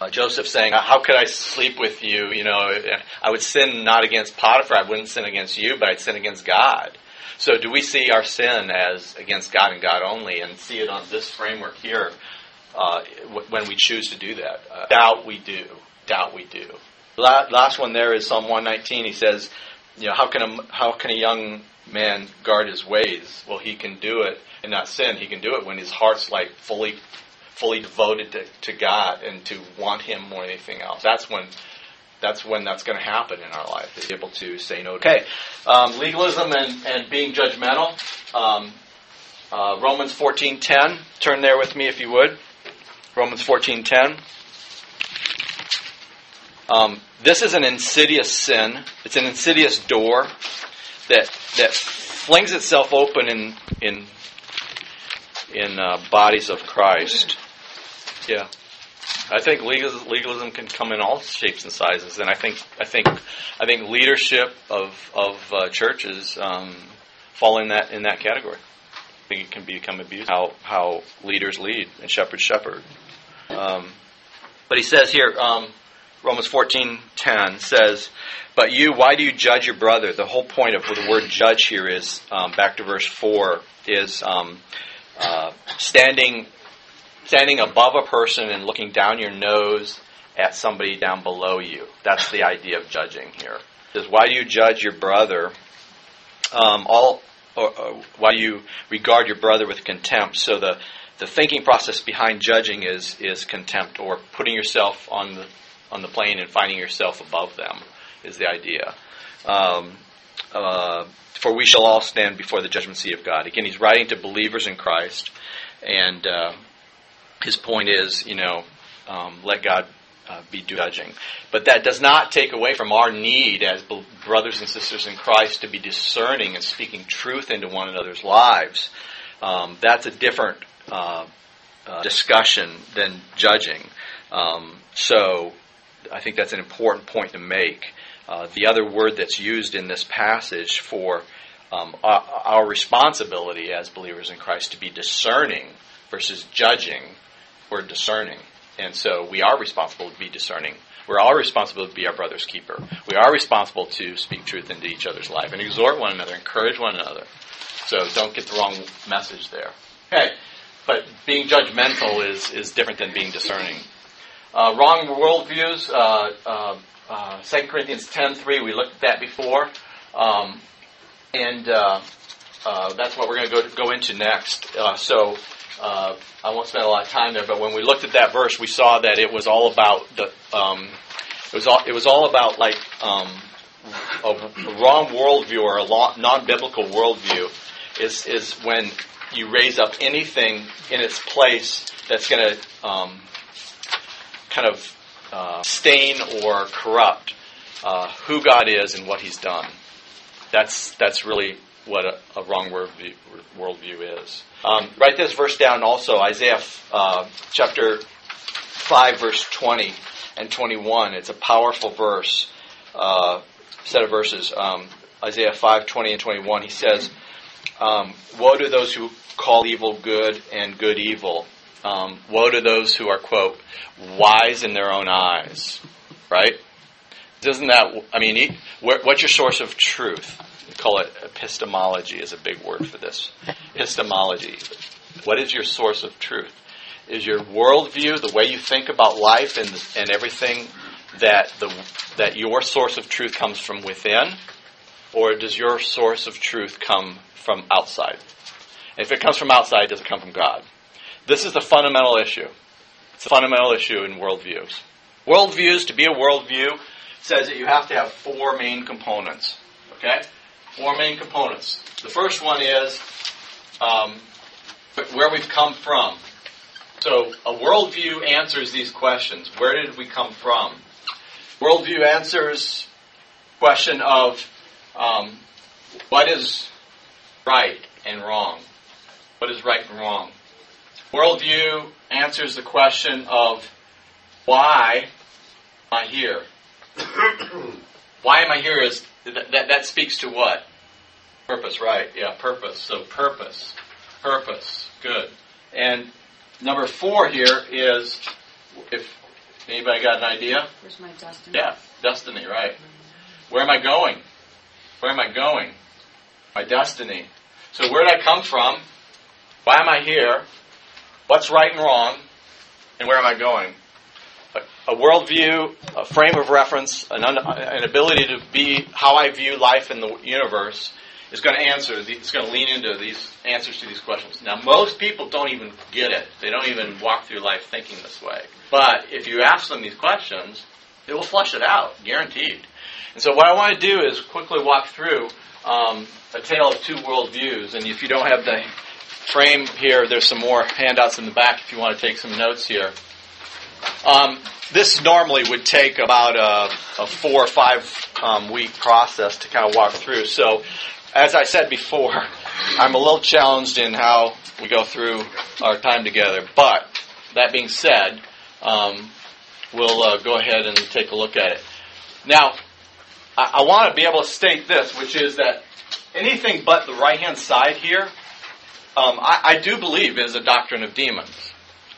uh, Joseph saying, How could I sleep with you? You know, I would sin not against Potiphar, I wouldn't sin against you, but I'd sin against God. So do we see our sin as against God and God only and see it on this framework here uh, when we choose to do that? Uh, doubt we do. Doubt we do. Last one there is Psalm 119. He says, you know, how can a, how can a young man guard his ways? Well, he can do it and not sin. He can do it when his heart's like fully fully devoted to, to God and to want Him more than anything else. That's when that's when that's going to happen in our life. Able to say no. To okay, um, legalism and, and being judgmental. Um, uh, Romans fourteen ten. Turn there with me if you would. Romans fourteen ten. Um, this is an insidious sin. It's an insidious door that that flings itself open in in in uh, bodies of Christ. Yeah, I think legalism, legalism can come in all shapes and sizes, and I think I think I think leadership of of uh, churches um, fall in that in that category. I think it can become abused. How how leaders lead and shepherds shepherd. Um, but he says here, um, Romans fourteen ten says, "But you, why do you judge your brother?" The whole point of the word "judge" here is um, back to verse four is um, uh, standing standing above a person and looking down your nose at somebody down below you. That's the idea of judging here. Says, why do you judge your brother? Um, all, or, or, why do you regard your brother with contempt? So the the thinking process behind judging is is contempt or putting yourself on the on the plane and finding yourself above them is the idea. Um, uh, for we shall all stand before the judgment seat of God. Again, he's writing to believers in Christ, and uh, his point is, you know, um, let God uh, be judging. But that does not take away from our need as brothers and sisters in Christ to be discerning and speaking truth into one another's lives. Um, that's a different uh, uh, discussion than judging. Um, so I think that's an important point to make. Uh, the other word that's used in this passage for um, our, our responsibility as believers in Christ to be discerning versus judging we're discerning. And so we are responsible to be discerning. We're all responsible to be our brother's keeper. We are responsible to speak truth into each other's life and exhort one another, encourage one another. So don't get the wrong message there. Okay, but being judgmental is, is different than being discerning. Uh, wrong worldviews, uh, uh, uh, 2 Corinthians 10.3, we looked at that before. Um, and uh, uh, that's what we're going to go, go into next. Uh, so uh, I won't spend a lot of time there, but when we looked at that verse, we saw that it was all about the. Um, it was all. It was all about like um, a, a wrong worldview or a non-biblical worldview is is when you raise up anything in its place that's going to um, kind of uh, stain or corrupt uh, who God is and what He's done. That's that's really what a, a wrong worldview, is. Um, write this verse down also, Isaiah uh, chapter 5, verse 20 and 21. It's a powerful verse, uh, set of verses. Um, Isaiah 5, 20 and 21. He says, um, Woe to those who call evil good and good evil. Um, woe to those who are, quote, wise in their own eyes. Right? Doesn't that, I mean, what's your source of truth? We call it epistemology is a big word for this. Epistemology. What is your source of truth? Is your worldview, the way you think about life and, and everything, that, the, that your source of truth comes from within? Or does your source of truth come from outside? If it comes from outside, does it come from God? This is the fundamental issue. It's a fundamental issue in worldviews. Worldviews, to be a worldview, says that you have to have four main components. Okay? Four main components. The first one is um, where we've come from. So a worldview answers these questions. Where did we come from? Worldview answers question of um, what is right and wrong. What is right and wrong? Worldview answers the question of why am I here? why am I here is that, that, that speaks to what? Purpose, right? Yeah, purpose. So purpose. Purpose. Good. And number four here is if anybody got an idea? Where's my destiny? Yeah, destiny, right. Where am I going? Where am I going? My destiny. So where did I come from? Why am I here? What's right and wrong? And where am I going? A, worldview, a frame of reference, an, un, an ability to be how I view life in the universe is going to answer. It's going to lean into these answers to these questions. Now, most people don't even get it. They don't even walk through life thinking this way. But if you ask them these questions, it will flush it out, guaranteed. And so, what I want to do is quickly walk through um, a tale of two worldviews. And if you don't have the frame here, there's some more handouts in the back if you want to take some notes here. Um, this normally would take about a, a four or five um, week process to kind of walk through. So, as I said before, I'm a little challenged in how we go through our time together. But that being said, um, we'll uh, go ahead and take a look at it. Now, I, I want to be able to state this, which is that anything but the right hand side here, um, I, I do believe is a doctrine of demons.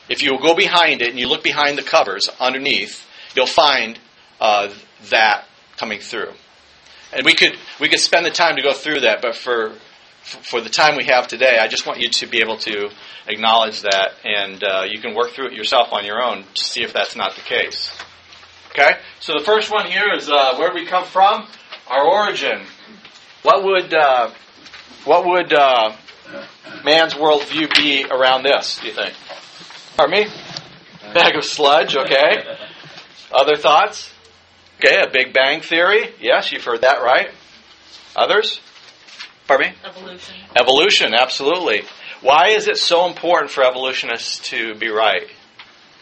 If you go behind it and you look behind the covers underneath, you'll find uh, that coming through. And we could we could spend the time to go through that, but for for the time we have today, I just want you to be able to acknowledge that, and uh, you can work through it yourself on your own to see if that's not the case. Okay. So the first one here is uh, where we come from, our origin. What would uh, what would uh, man's worldview be around this? Do you think? Pardon me? Bag of sludge. Okay. Other thoughts? Okay, a Big Bang theory. Yes, you've heard that, right? Others? Pardon me? Evolution. Evolution, absolutely. Why is it so important for evolutionists to be right?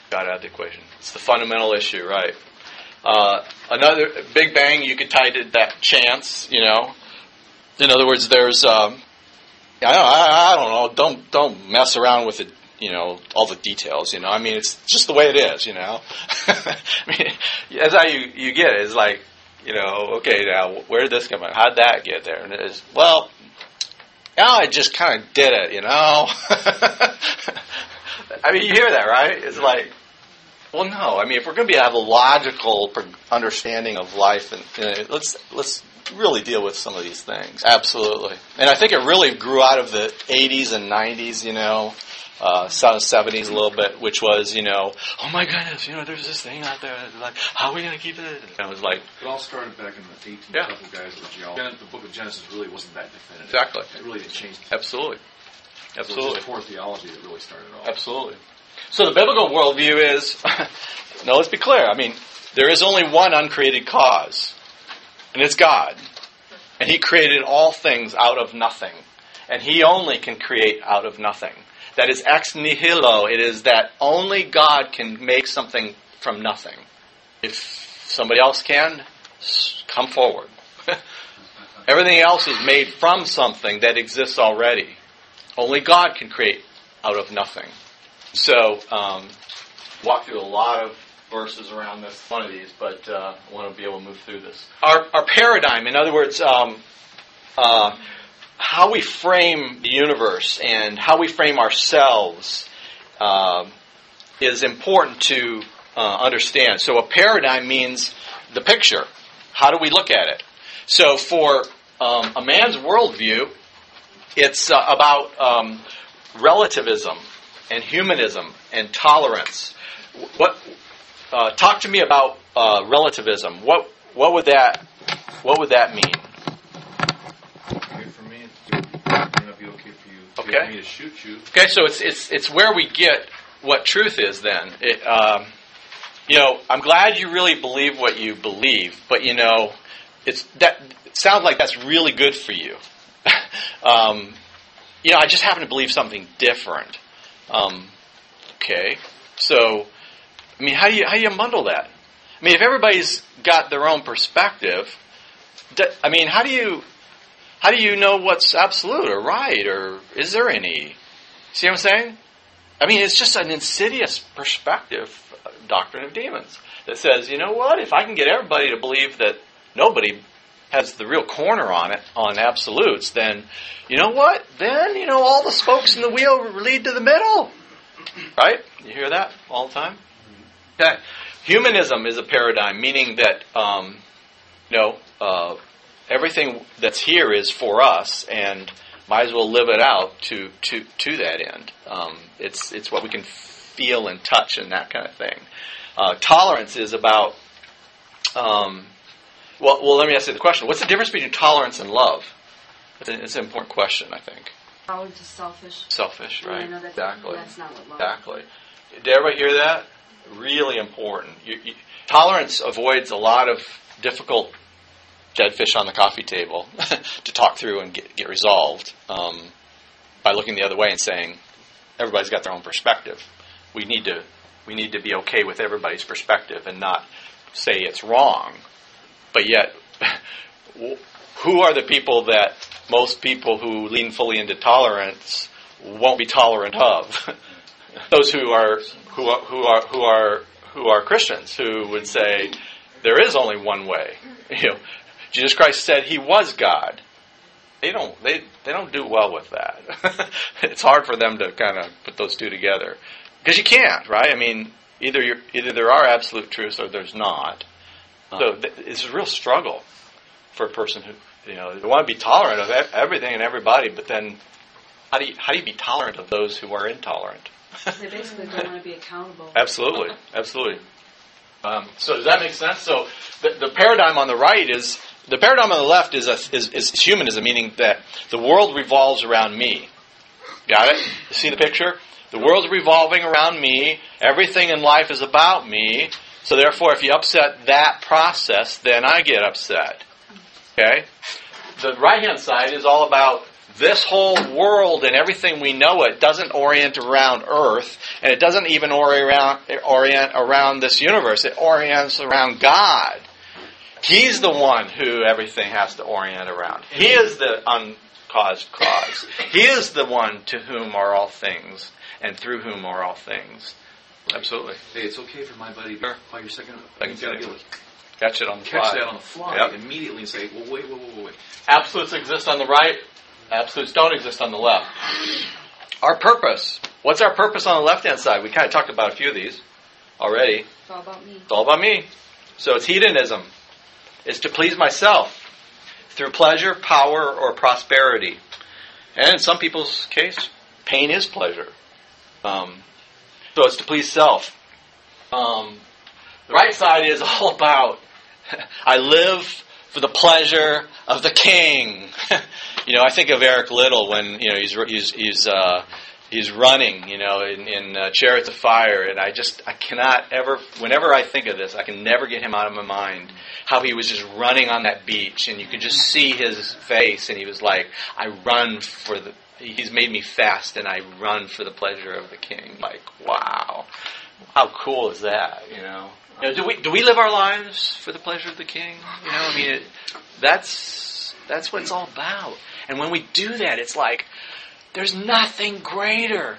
Got out of the equation. It's the fundamental issue, right? Uh, another Big Bang, you could tie to that chance, you know. In other words, there's, um, I, don't, I, I don't know, don't don't mess around with it, you know, all the details, you know. I mean, it's just the way it is, you know. I mean, that's how you you get it, it's like, you know, okay, now where did this come from? How'd that get there? And it is, well, yeah, I just kind of did it, you know. I mean, you hear that, right? It's like, well, no. I mean, if we're going to be have a logical understanding of life, and you know, let's let's really deal with some of these things. Absolutely, and I think it really grew out of the '80s and '90s. You know, uh, some 70s a little bit, which was, you know, oh my goodness, you know, there's this thing out there. Like, how are we going to keep it? And I was like, It all started back in the 18 Yeah. couple guys with geology. The book of Genesis really wasn't that definitive. Exactly. It really didn't change. absolutely, So it was absolutely. just poor theology that really started it all. Absolutely. So the biblical worldview is, now let's be clear. I mean, there is only one uncreated cause, and it's God. And He created all things out of nothing. And He only can create out of nothing. That is ex nihilo. It is that only God can make something from nothing. If somebody else can, come forward. Everything else is made from something that exists already. Only God can create out of nothing. So, um, walk through a lot of verses around this one of these, but uh, I want to be able to move through this. Our, our paradigm, in other words, um, uh, how we frame the universe and how we frame ourselves um is important to uh, understand. So, a paradigm means the picture. how do we look at it? So for um, a man's worldview, it's uh, about um, relativism and humanism and tolerance. What? Uh, talk to me about uh, relativism. What? What would that? What would that mean? Okay, for me, it may not be okay Okay. To shoot you. Okay, so it's it's it's where we get what truth is. Then, it, um, you know, I'm glad you really believe what you believe, but you know, it's that it sounds like that's really good for you. um, you know, I just happen to believe something different. Um, okay, so I mean, how do you how do you bundle that? I mean, if everybody's got their own perspective, I mean, how do you how do you know what's absolute or right, or is there any? See what I'm saying? I mean, it's just an insidious perspective, uh, doctrine of demons, that says, you know what? If I can get everybody to believe that nobody has the real corner on it, on absolutes, then, you know what? Then, you know, all the spokes in the wheel lead to the middle. Right? You hear that all the time? Okay. Humanism is a paradigm, meaning that, um, you know, uh, everything that's here is for us, and might as well live it out to to to that end. Um, it's it's what we can feel and touch and that kind of thing. Uh, tolerance is about. Um, well, well, let me ask you the question: What's the difference between tolerance and love? It's an, it's an important question, I think. Probably just selfish. Selfish, right? Know that's, exactly. That's not what love. Exactly. Did everybody hear that? Really important. You, you, tolerance avoids a lot of difficult dead fish on the coffee table to talk through and get, get resolved um, by looking the other way and saying everybody's got their own perspective. We need to we need to be okay with everybody's perspective and not say it's wrong. But yet, who are the people that most people who lean fully into tolerance won't be tolerant of? Those who are who are who are who are who are Christians who would say there is only one way. You know, Jesus Christ said he was God. They don't they they don't do well with that. it's hard for them to kind of put those two together because you can't, right? I mean, either you either there are absolute truths or there's not. So th- it's a real struggle for a person who you know they want to be tolerant of e- everything and everybody, but then how do you how do you be tolerant of those who are intolerant? They basically don't want to be accountable. Absolutely, absolutely. Um, so does that make sense? So the, the paradigm on the right is the paradigm on the left is, a, is is humanism, meaning that the world revolves around me. Got it? You see the picture? The world's revolving around me. Everything in life is about me. So therefore, if you upset that process, then I get upset. Okay? The right hand side is all about this whole world and everything we know it doesn't orient around Earth, and it doesn't even orient around, orient around this universe. It orients around God. He's the one who everything has to orient around. He is the uncaused cause. He is the one to whom are all things, and through whom are all things. Absolutely. Hey, it's okay for my buddy. Sure. While you're second, you've got to be it. Catch it on the catch fly. Catch that on the fly Yep. immediately and say, well, wait, wait, wait, wait, wait. Absolutes exist on the right, absolutes don't exist on the left. Our purpose. What's our purpose on the left hand side? We kind of talked about a few of these already. It's all about me. It's all about me. So it's hedonism. It's to please myself through pleasure, power, or prosperity. And in some people's case, pain is pleasure. Um, so it's to please self. Um, the right side is all about I live for the pleasure of the king. you know, I think of Eric Liddell when you know he's he's he's uh, he's running, you know, in, in uh, Chariots of Fire, and I just I cannot ever. Whenever I think of this, I can never get him out of my mind. How he was just running on that beach, and you could just see his face, and he was like, "I run for the." He's made me fast, and I run for the pleasure of the king. Like, wow, how cool is that? You know. You know, do we do we live our lives for the pleasure of the King? You know, I mean, it, that's that's what it's all about. And when we do that, it's like there's nothing greater,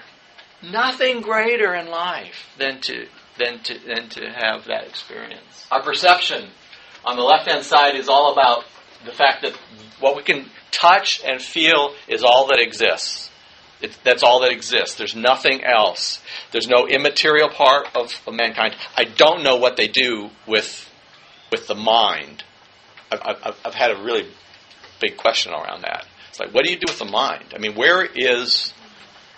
nothing greater in life than to than to than to have that experience. Our perception on the left hand side is all about the fact that what we can touch and feel is all that exists. That's all that exists. There's nothing else. There's no immaterial part of, of mankind. I don't know what they do with with the mind. I've, I've, I've had a really big question around that. It's like, what do you do with the mind? I mean, where is,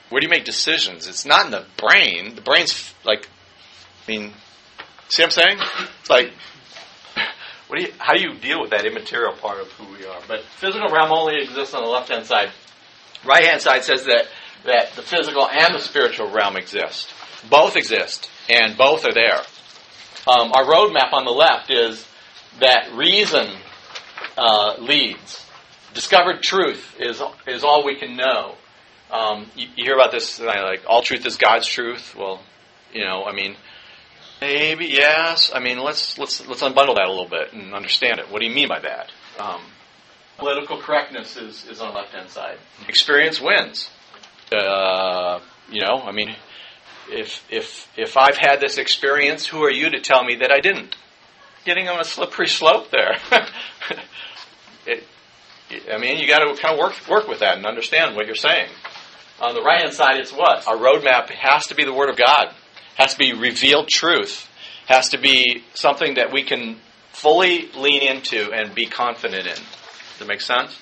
where do you make decisions? It's not in the brain. The brain's like, I mean, see what I'm saying? It's like, what do you, how do you deal with that immaterial part of who we are? But physical realm only exists on the left hand side. Right hand side says that, that the physical and the spiritual realm exist. Both exist, and both are there. Um, our roadmap on the left is that reason uh, leads. Discovered truth is is all we can know. Um, you, you hear about this like all truth is God's truth. Well, you know, I mean, maybe yes. I mean, let's let's let's unbundle that a little bit and understand it. What do you mean by that? Um, political correctness is is on the left hand side. Experience wins. Uh, you know, I mean, if if if I've had this experience, who are you to tell me that I didn't? Getting on a slippery slope there. it, I mean, you got to kind of work work with that and understand what you're saying. On the right hand side, it's what our roadmap has to be the Word of God, has to be revealed truth, has to be something that we can fully lean into and be confident in. Does that make sense?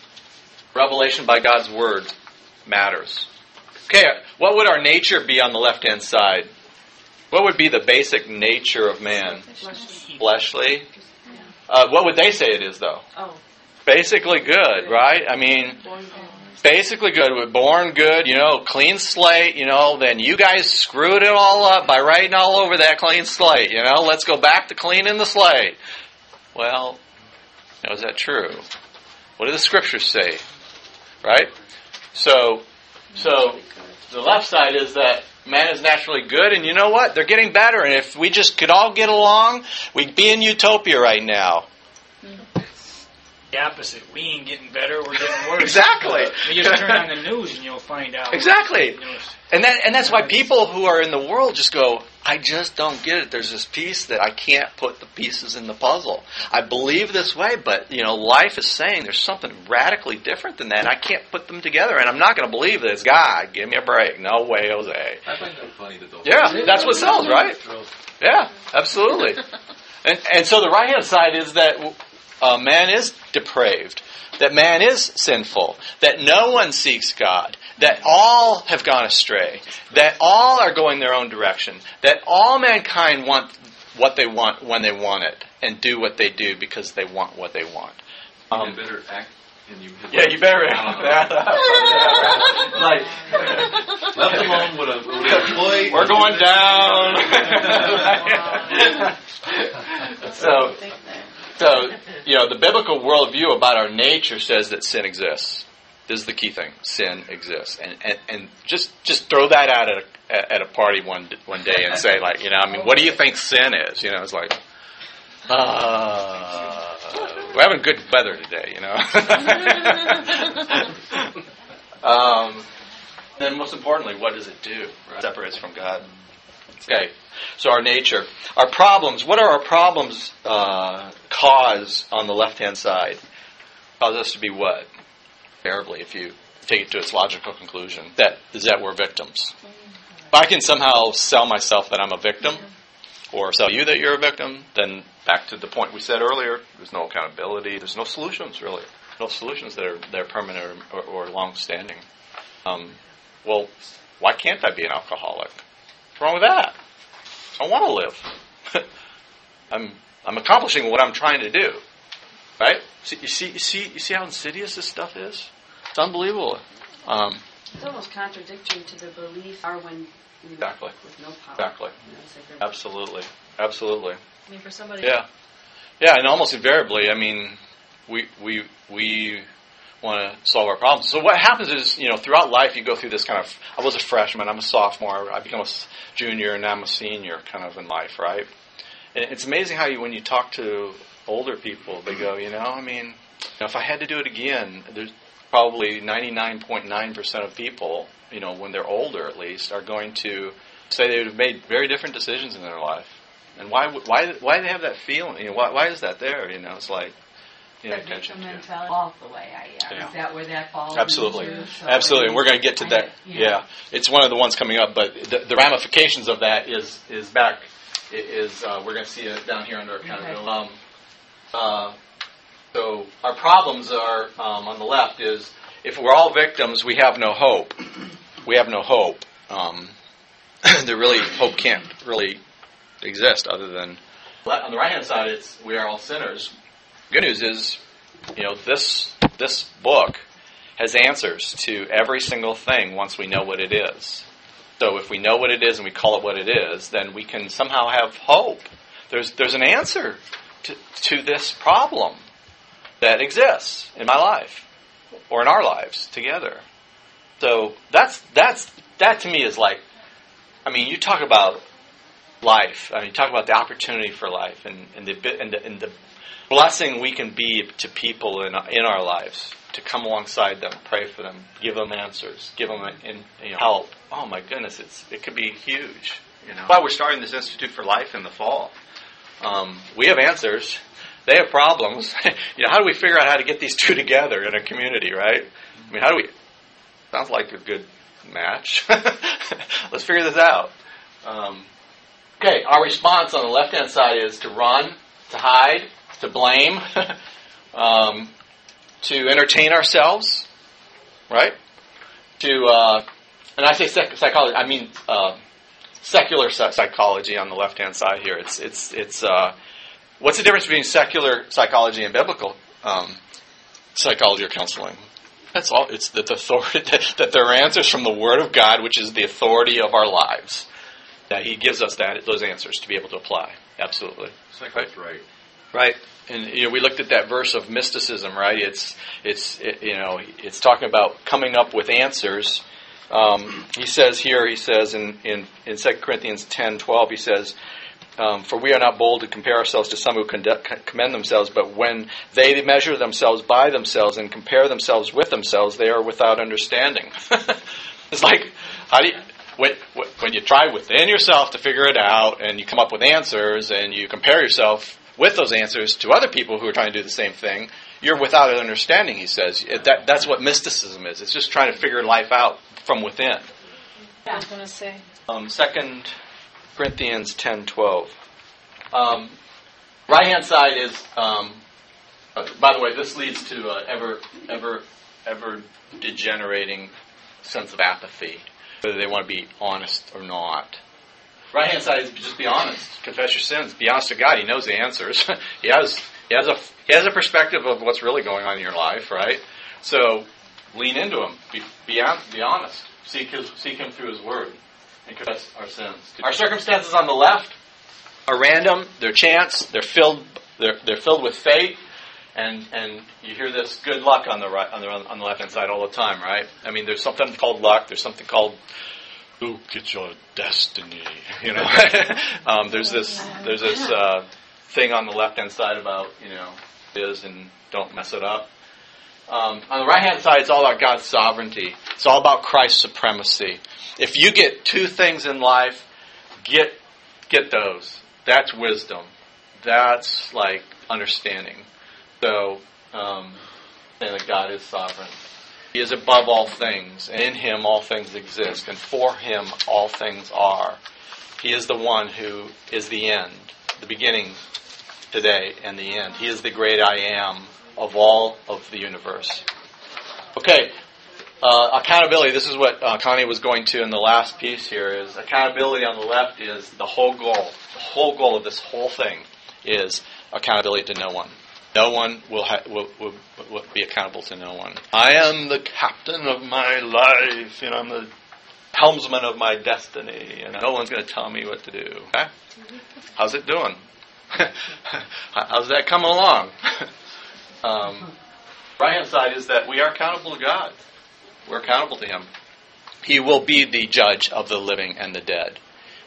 Revelation by God's Word matters. Okay, what would our nature be on the left hand side? What would be the basic nature of man? Fleshly. Uh, what would they say it is, though? Oh, Basically good, right? I mean, basically good. We're born good, you know, clean slate, you know, then you guys screwed it all up by writing all over that clean slate, you know, let's go back to cleaning the slate. Well, know, is that true? What do the scriptures say? Right? So, so the left side is that man is naturally good, and you know what? They're getting better, and if we just could all get along, we'd be in utopia right now. The opposite. We ain't getting better, we're getting worse. Exactly. You just turn on the news and you'll find out. Exactly. And that and that's why people who are in the world just go, I just don't get it. There's this piece that I can't put the pieces in the puzzle. I believe this way, but you know, life is saying there's something radically different than that. And I can't put them together, and I'm not going to believe this. it's God. Give me a break. No way, Jose. I find that funny that those. Yeah, that's what sells, right? Yeah, absolutely. And and so the right hand side is that uh, man is depraved, that man is sinful, that no one seeks God, that all have gone astray, that all are going their own direction, that all mankind want what they want when they want it, and do what they do because they want what they want. You Um, better act. And you yeah, you better. like, Left alone would a, would an employee. we're going down. so, so you know, the biblical worldview about our nature says that sin exists. This is the key thing: sin exists, and and, and just just throw that out at a, at a party one one day and say like, you know, I mean, what do you think sin is? You know, it's like. Uh, we're having good weather today, you know. um, then, most importantly, what does it do? Right? Separates from God. Okay, so our nature, our problems. What are our problems uh, cause on the left-hand side? Cause us to be what? Invariably, if you take it to its logical conclusion, that is that we're victims. If I can somehow sell myself that I'm a victim, or sell you that you're a victim, then back to the point we said earlier, there's no accountability, there's no solutions really, no solutions that are that are permanent or, or, or long-standing. Um, well, why can't I be an alcoholic? What's wrong with that? I want to live. I'm I'm accomplishing what I'm trying to do. Right? See, you see you see you see how insidious this stuff is? It's unbelievable. Um, it's almost contradictory to the belief you Exactly. with no power. Exactly. You know, like absolutely. Absolutely. I mean, for somebody. Yeah, yeah, and almost invariably, I mean, we we we want to solve our problems. So what happens is, you know, throughout life, you go through this kind of. I was a freshman, I'm a sophomore, I become a junior, and now I'm a senior, kind of in life, right? And it's amazing how you, when you talk to older people, they go, you know, I mean, if I had to do it again, there's probably 99.9% of people, you know, when they're older at least, are going to say they would have made very different decisions in their life. And why why why do they have that feeling? You know, why why is that there? You know, it's like you The victim to. mentality falls the way I am. Yeah. Is that where that falls? Absolutely, into? So absolutely, and we're going to get to that. had- Yeah, it's one of the ones coming up, but the, the ramifications of that is is back is uh, we're going to see it down here under accountability. Um, uh, So our problems are um, on the left is if we're all victims, we have no hope. We have no hope. Um, there really hope can't really exist other than on the right hand side. It's we are all sinners. Good news is, you know, this this book has answers to every single thing once we know what it is. So if we know what it is and we call it what it is, then we can somehow have hope. There's there's an answer to, to this problem that exists in my life or in our lives together. So that's that's that to me is like I mean, you talk about life. I mean, you talk about the opportunity for life and, and, the, and, the, and the blessing we can be to people in, in our lives to come alongside them, pray for them, give them answers, give them in, you know, help. Oh my goodness, it's it could be huge. You know, why we're starting this Institute for Life in the fall. Um, we have answers. They have problems. you know, how do we figure out how to get these two together in a community, right? I mean, how do we? Sounds like a good match. Let's figure this out. Um, okay, our response on the left hand side is to run, to hide, to blame, um, to entertain ourselves, right? To, uh, and I say psychology, I mean uh, secular psychology on the left hand side here. It's, it's, it's, uh, what's the difference between secular psychology and biblical um, psychology or counseling? That's all. It's that the authority that there are answers from the Word of God, which is the authority of our lives. That He gives us that those answers to be able to apply. Absolutely. That's right. Right. And you know, we looked at that verse of mysticism, right? It's it's it, you know it's talking about coming up with answers. Um, he says here, he says in in in Second Corinthians ten twelve, he says, um, for we are not bold to compare ourselves to some who commend themselves, but when they measure themselves by themselves and compare themselves with themselves, they are without understanding. it's like, how do you, when, when you try within yourself to figure it out and you come up with answers and you compare yourself with those answers to other people who are trying to do the same thing, you're without an understanding, he says. That, that's what mysticism is. It's just trying to figure life out from within. I was going to say. Um, second Corinthians 10:12. Um, right hand side is, um, uh, by the way, this leads to uh, ever, ever, ever degenerating sense of apathy, whether they want to be honest or not. Right hand side is just be honest, confess your sins, be honest to God. He knows the answers. he has he has a he has a perspective of what's really going on in your life, right? So lean into him. Be be, be honest. Seek his seek him through his word and confess our sins. Our circumstances on the left are random, they're chance, they're filled, they're, they're filled with fate, and, and you hear this good luck on the right on the on the left hand side all the time, right? I mean, there's something called luck. There's something called look at your destiny. You know, um, there's this there's this uh, thing on the left hand side about you know is and don't mess it up. Um, on the right hand side, it's all about God's sovereignty. It's all about Christ's supremacy. If you get two things in life, get get those. That's wisdom. That's like understanding. So, um, and that God is sovereign. He is above all things, and in Him all things exist, and for Him all things are. He is the one who is the end, the beginning today, and the end. He is the great I am of all of the universe. Okay, uh, accountability, this is what uh, Connie was going to in the last piece here, is accountability on the left is the whole goal. The whole goal of this whole thing is accountability to no one. No one will, ha- will, will, will be accountable to no one. I am the captain of my life, and I'm the helmsman of my destiny, and no one's going to tell me what to do. Okay? How's it doing? How's that coming along? um, right hand side is that we are accountable to God. We're accountable to Him. He will be the judge of the living and the dead.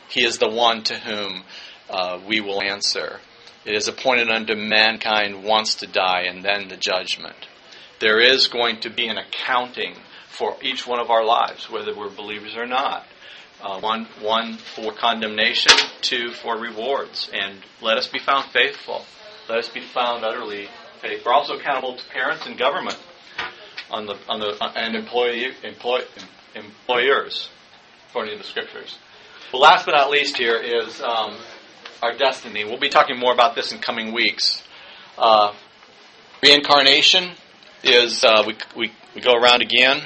He is the one to whom uh, we will answer. It is appointed unto mankind once to die and then the judgment. There is going to be an accounting for each one of our lives, whether we're believers or not. Uh, one, one for condemnation, two for rewards. And let us be found faithful. Let us be found utterly faithful. We're also accountable to parents and government on the on the uh, and employee employ, employers, according to the scriptures. Well, last but not least, here is um, our destiny. We'll be talking more about this in coming weeks. Uh, Reincarnation is uh, we, we, we go around again,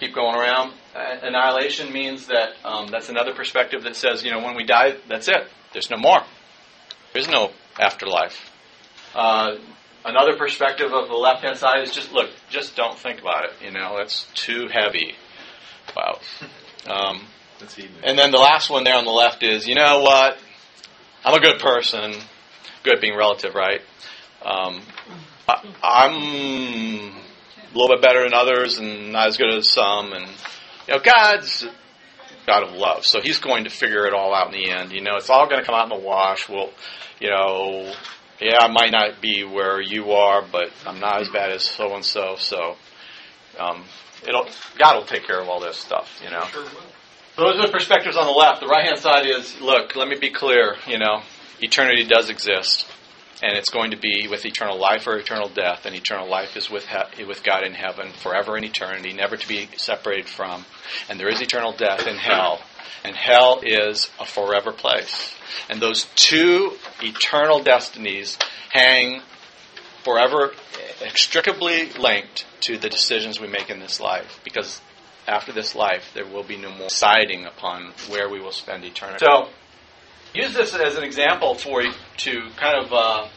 keep going around. Annihilation means that um, that's another perspective that says, you know, when we die, that's it. There's no more. There's no afterlife. Uh, another perspective of the left hand side is just look, just don't think about it. You know, that's too heavy. Wow. Um, and then the last one there on the left is, you know what? I'm a good person. Good being relative, right? Um, I, I'm a little bit better than others and not as good as some. And, you know, God's God of love. So He's going to figure it all out in the end. You know, it's all going to come out in the wash. We'll, you know, yeah, I might not be where you are, but I'm not as bad as so and so. So, um, it'll, God will take care of all this stuff, you know. So those are the perspectives on the left. The right hand side is look, let me be clear, you know, eternity does exist. And it's going to be with eternal life or eternal death. And eternal life is with, he- with God in heaven forever in eternity, never to be separated from. And there is eternal death in hell. And hell is a forever place. And those two eternal destinies hang forever eh, inextricably linked to the decisions we make in this life. Because after this life, there will be no more deciding upon where we will spend eternity. So, use this as an example for you to kind of uh,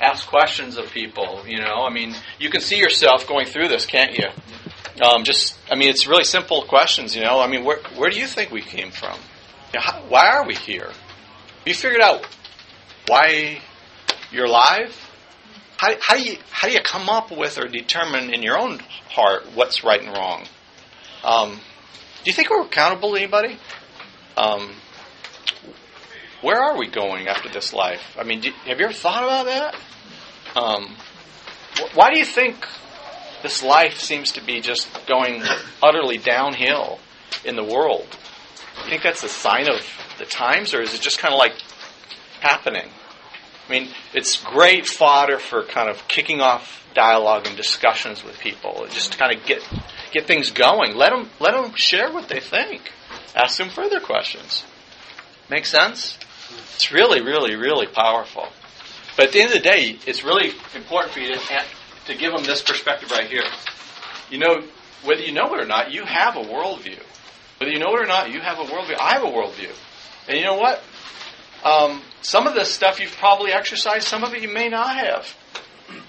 ask questions of people. You know, I mean, you can see yourself going through this, can't you? Um, just, I mean, it's really simple questions. You know, I mean, where where do you think we came from? You know, how, why are we here? You figured out why you're alive? How, how do you how do you come up with or determine in your own heart what's right and wrong? Um, do you think we're accountable to anybody? Um, where are we going after this life? I mean, do, have you ever thought about that? Um, wh- why do you think this life seems to be just going utterly downhill in the world? You think that's a sign of the times, or is it just kind of like happening? I mean, it's great fodder for kind of kicking off dialogue and discussions with people, just to kind of get get things going. Let them let them share what they think. Ask them further questions. Make sense? It's really, really, really powerful. But at the end of the day, it's really important for you to to give them this perspective right here. You know, whether you know it or not, you have a worldview. Whether you know it or not, you have a worldview. I have a worldview. And you know what? Um, some of this stuff you've probably exercised. Some of it you may not have.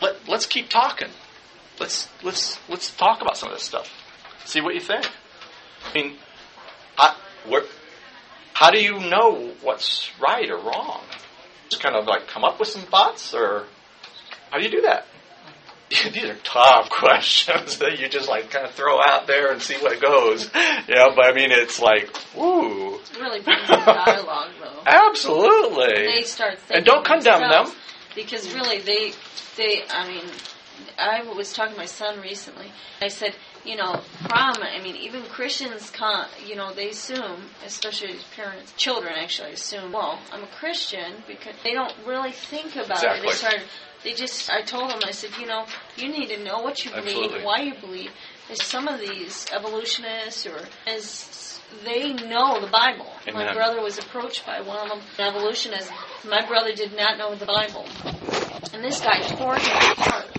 Let, let's keep talking. Let's let's let's talk about some of this stuff. See what you think. I mean, I, where, how do you know what's right or wrong? Just kind of like come up with some thoughts, or how do you do that? These are tough questions that you just like kind of throw out there and see what goes. Yeah, but I mean, it's like, ooh, It really brings in dialogue, though. absolutely. They start thinking And don't condemn them. because really they they I mean I was talking to my son recently. I said, you know, prom. I mean, even Christians can't. You know, they assume, especially parents, children actually assume. Well, I'm a Christian because they don't really think about it. They start. They just. I told them. I said, you know, you need to know what you believe, Absolutely. why you believe. There's some of these evolutionists or as they know the Bible. My brother was approached by one of them, an evolutionist. My brother did not know the Bible. And this guy tore him apart.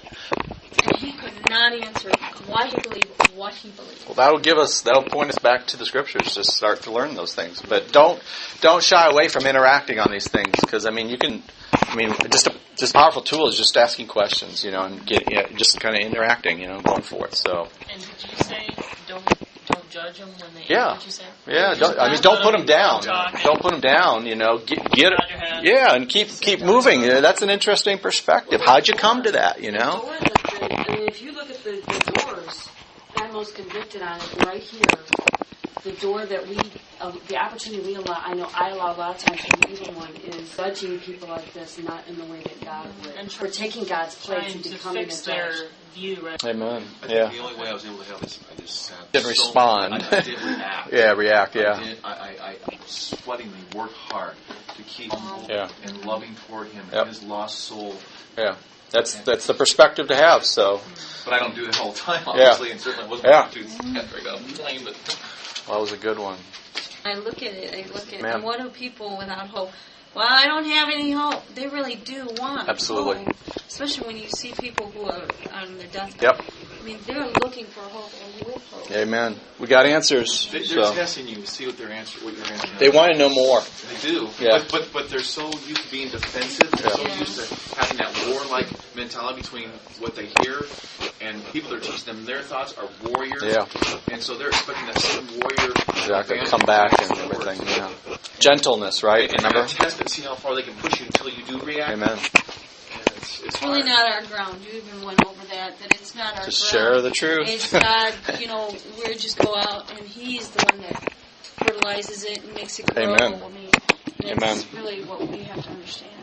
And he could not answer why he believed what he believed. Well, that'll give us that'll point us back to the scriptures to start to learn those things. But don't don't shy away from interacting on these things because I mean you can. I mean, just a just a powerful tool is just asking questions, you know, and get yeah, just kind of interacting, you know, going for it. So And did you say don't don't judge them when they Yeah. what you say? yeah, don't, I mean, don't put them down. Don't put them down. You know, get get Nod your head. yeah, and keep keep moving. Yeah, That's an interesting perspective. How'd you come to that? You know. Door that the, I mean, if you look at the, the doors, I'm most convicted on it right here. The door that we, uh, the opportunity we allow, I know I allow a lot of times from the evil one, is judging people like this, not in the way that God would. And for taking God's place Trying and to becoming a fix judge. their view, right? Amen. I think Yeah. the only way I was able to help this, I just sat. Didn't so- respond. I, I didn't react. Yeah. React. I, Yeah. did, I, I, I sweatingly worked hard to keep humble Yeah. and loving toward him Yep. and his lost soul. Yeah. That's that's the perspective to have. So. But I don't do that all the time, Yeah. obviously, and certainly wasn't Yeah. going to after I got plane. But Well, that was a good one. I look at it, I look at Man. and what do people without hope, well, I don't have any hope. They really do want Absolutely. hope. Especially when you see people who are on their deathbed. Yep. I mean, they're looking for hope and with hope. Amen. We got answers. They- They're So testing you to see what their answer, what your answer. Is. They want to know more. They do. Yeah. But, but but they're so used to being defensive. They're so Yeah. used to having that warlike mentality between what they hear and people that are teaching them their thoughts are warrior. Yeah. And so they're expecting that same warrior Exactly. Come back and everything. Yeah. Gentleness, right? And Remember? Remember? test it, see how far they can push you until you do react. Amen. It's, it's really hard. not our ground. You even went over that. That it's not our Just ground. share the truth. It's God. You know, we just go out and He's the one that fertilizes it and makes it grow. Amen. I mean, Amen. really what we have to understand.